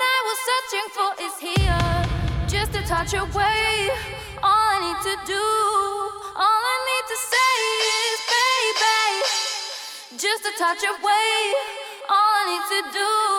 that I was searching for is here, just a touch away. All I need to do, all I need to say is, baby, just a touch away. All I need to do.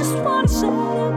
just wanna say.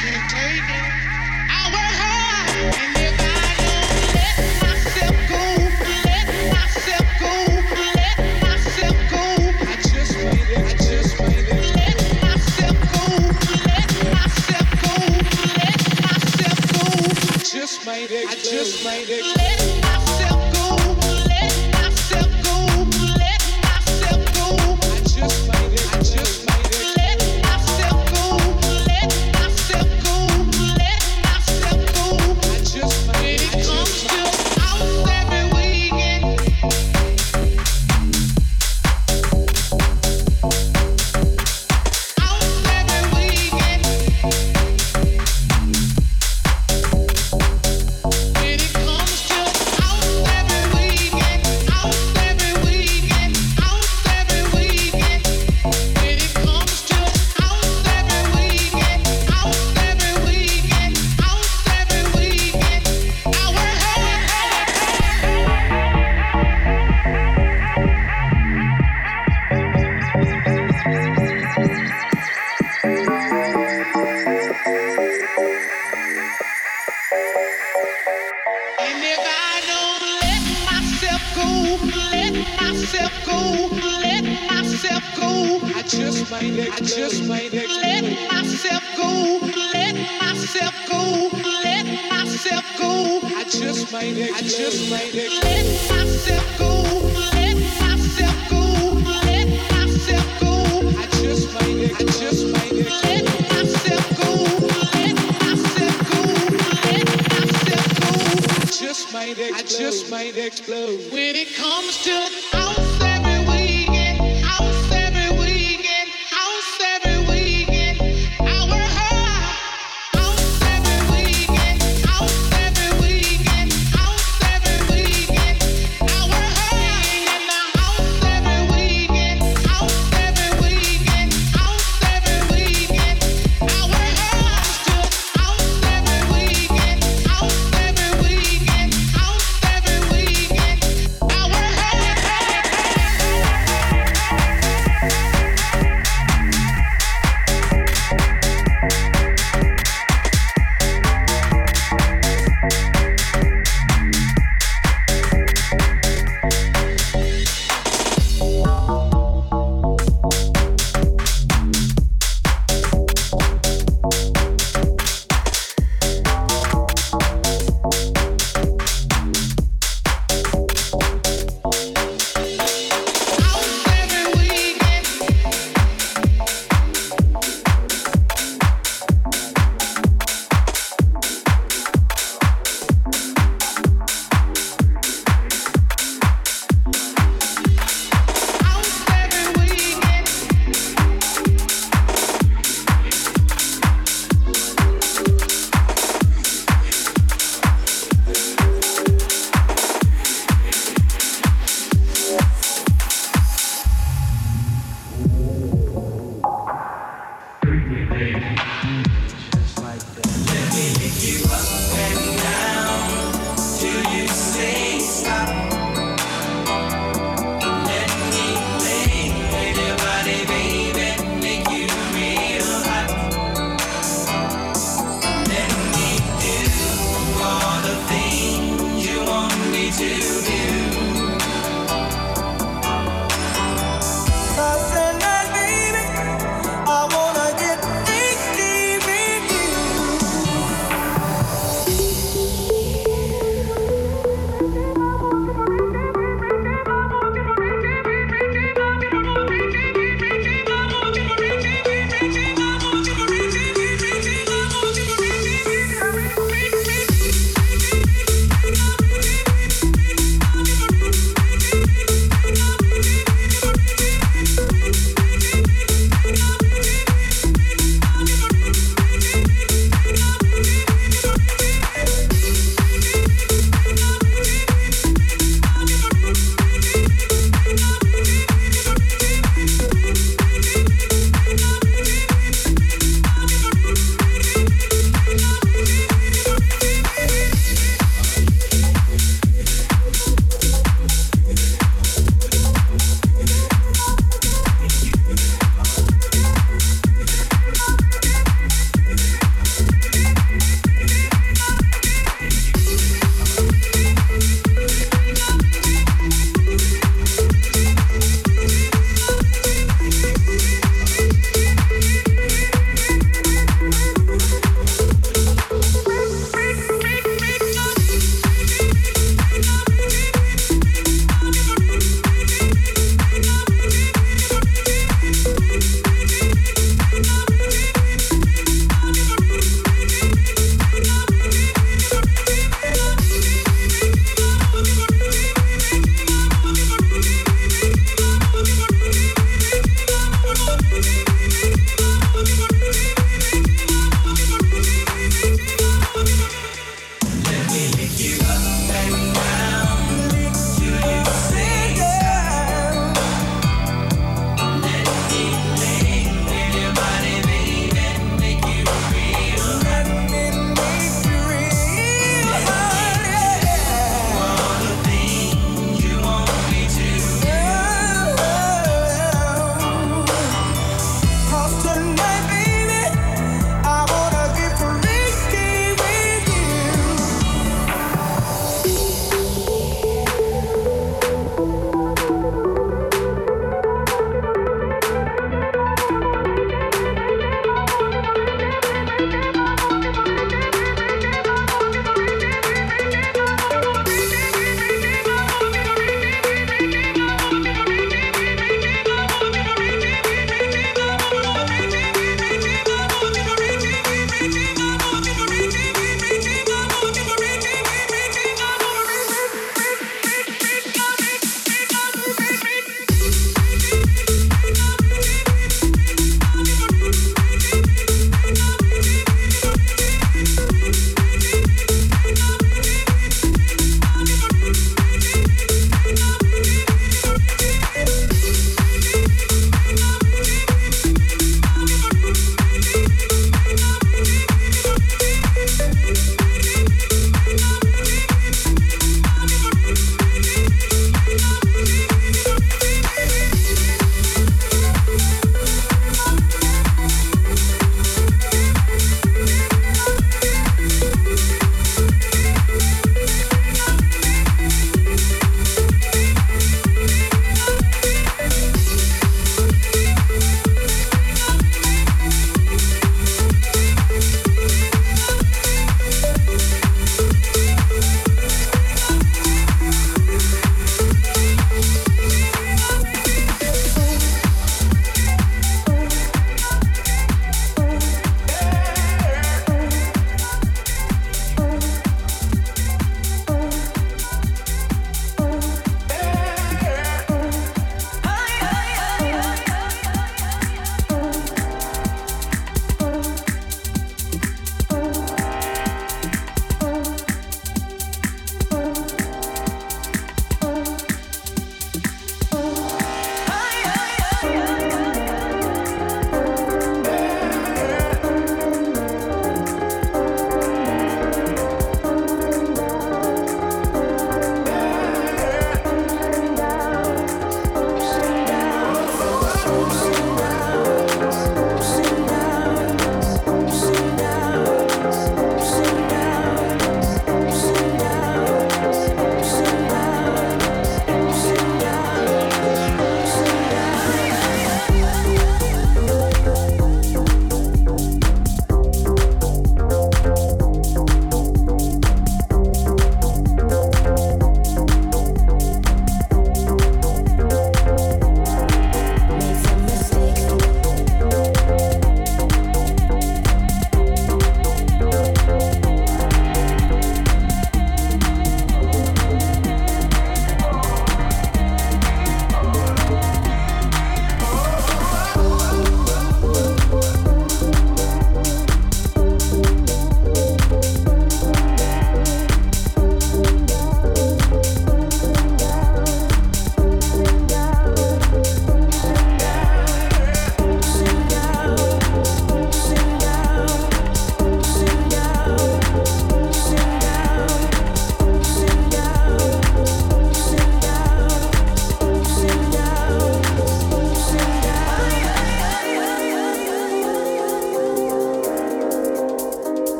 can't take it.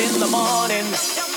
Maybe the knew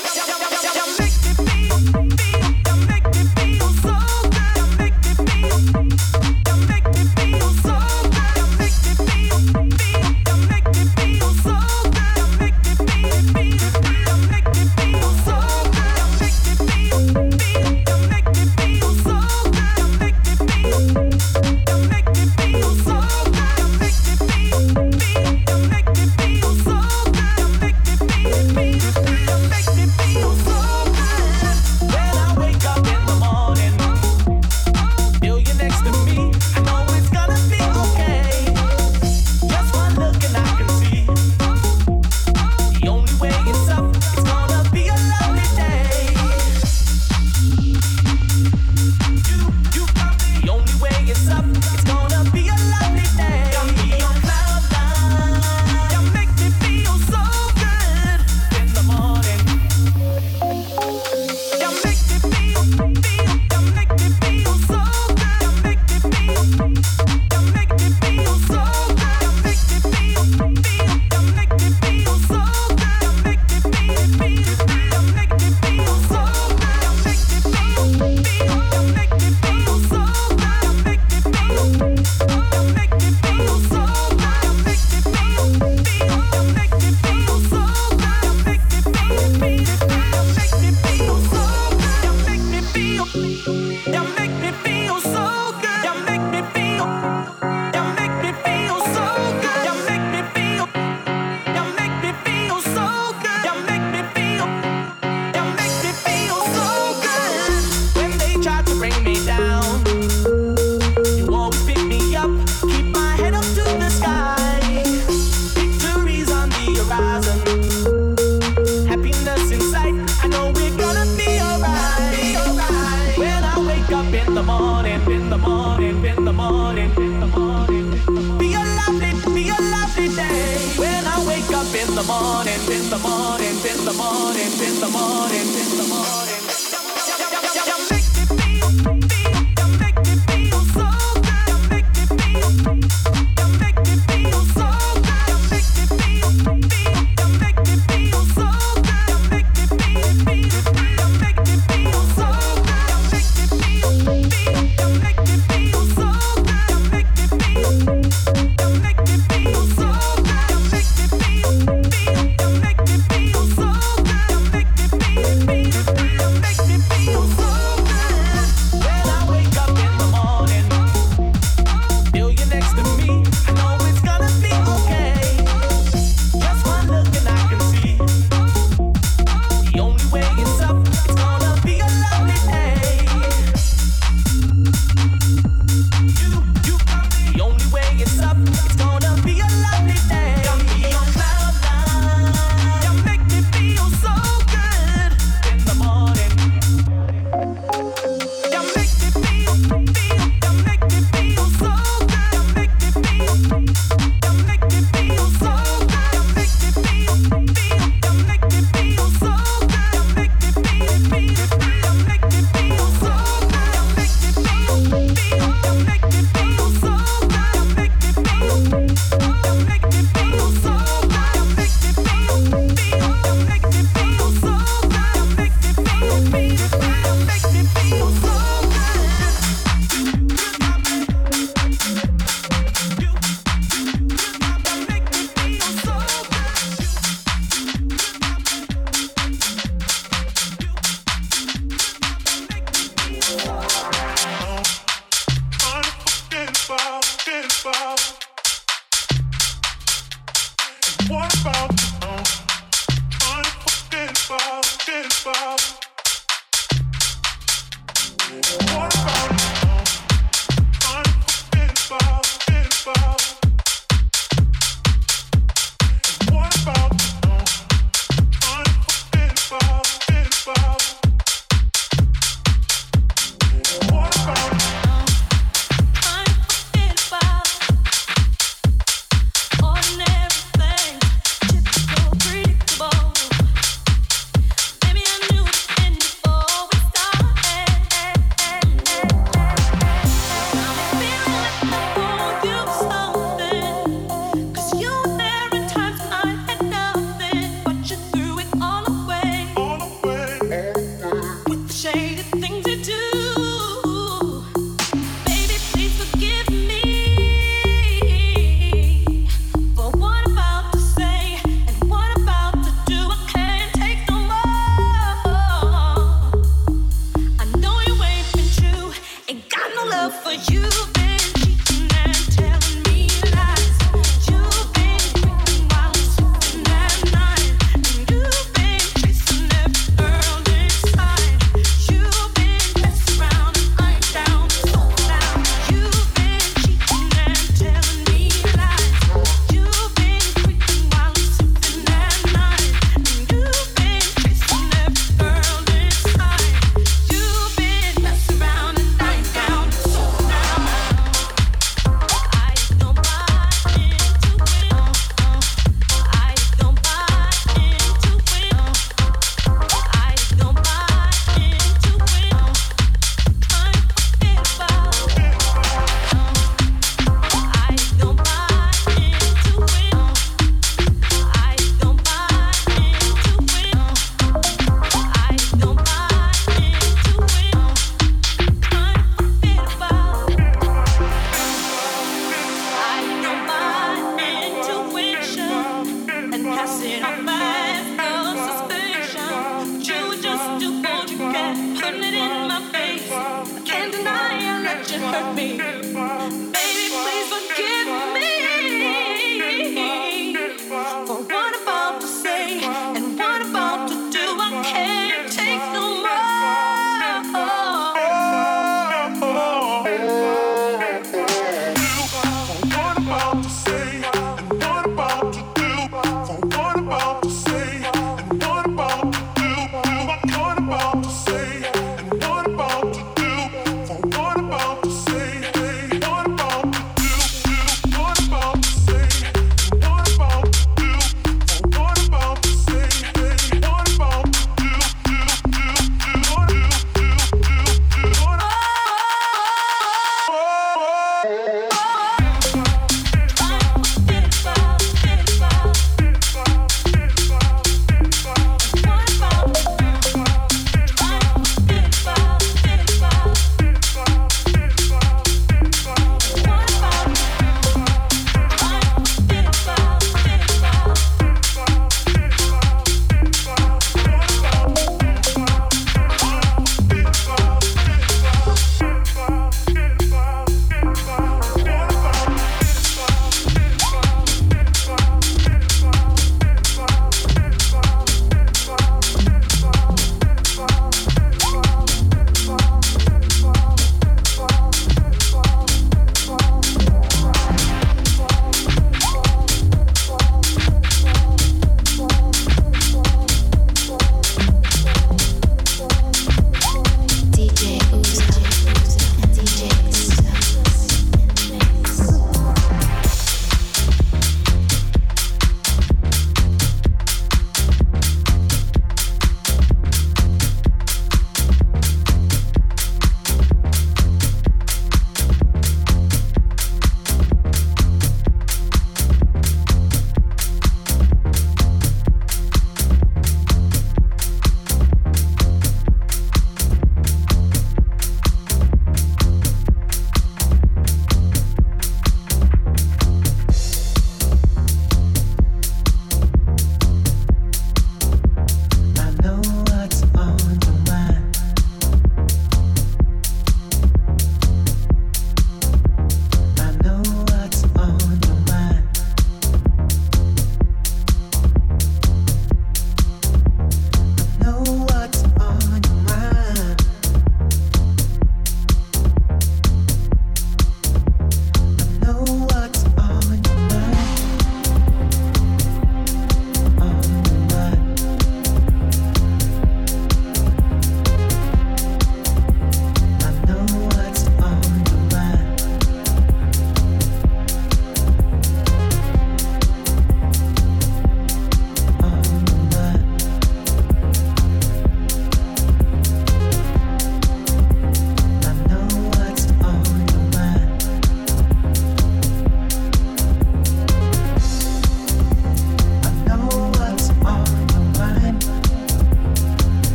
for you.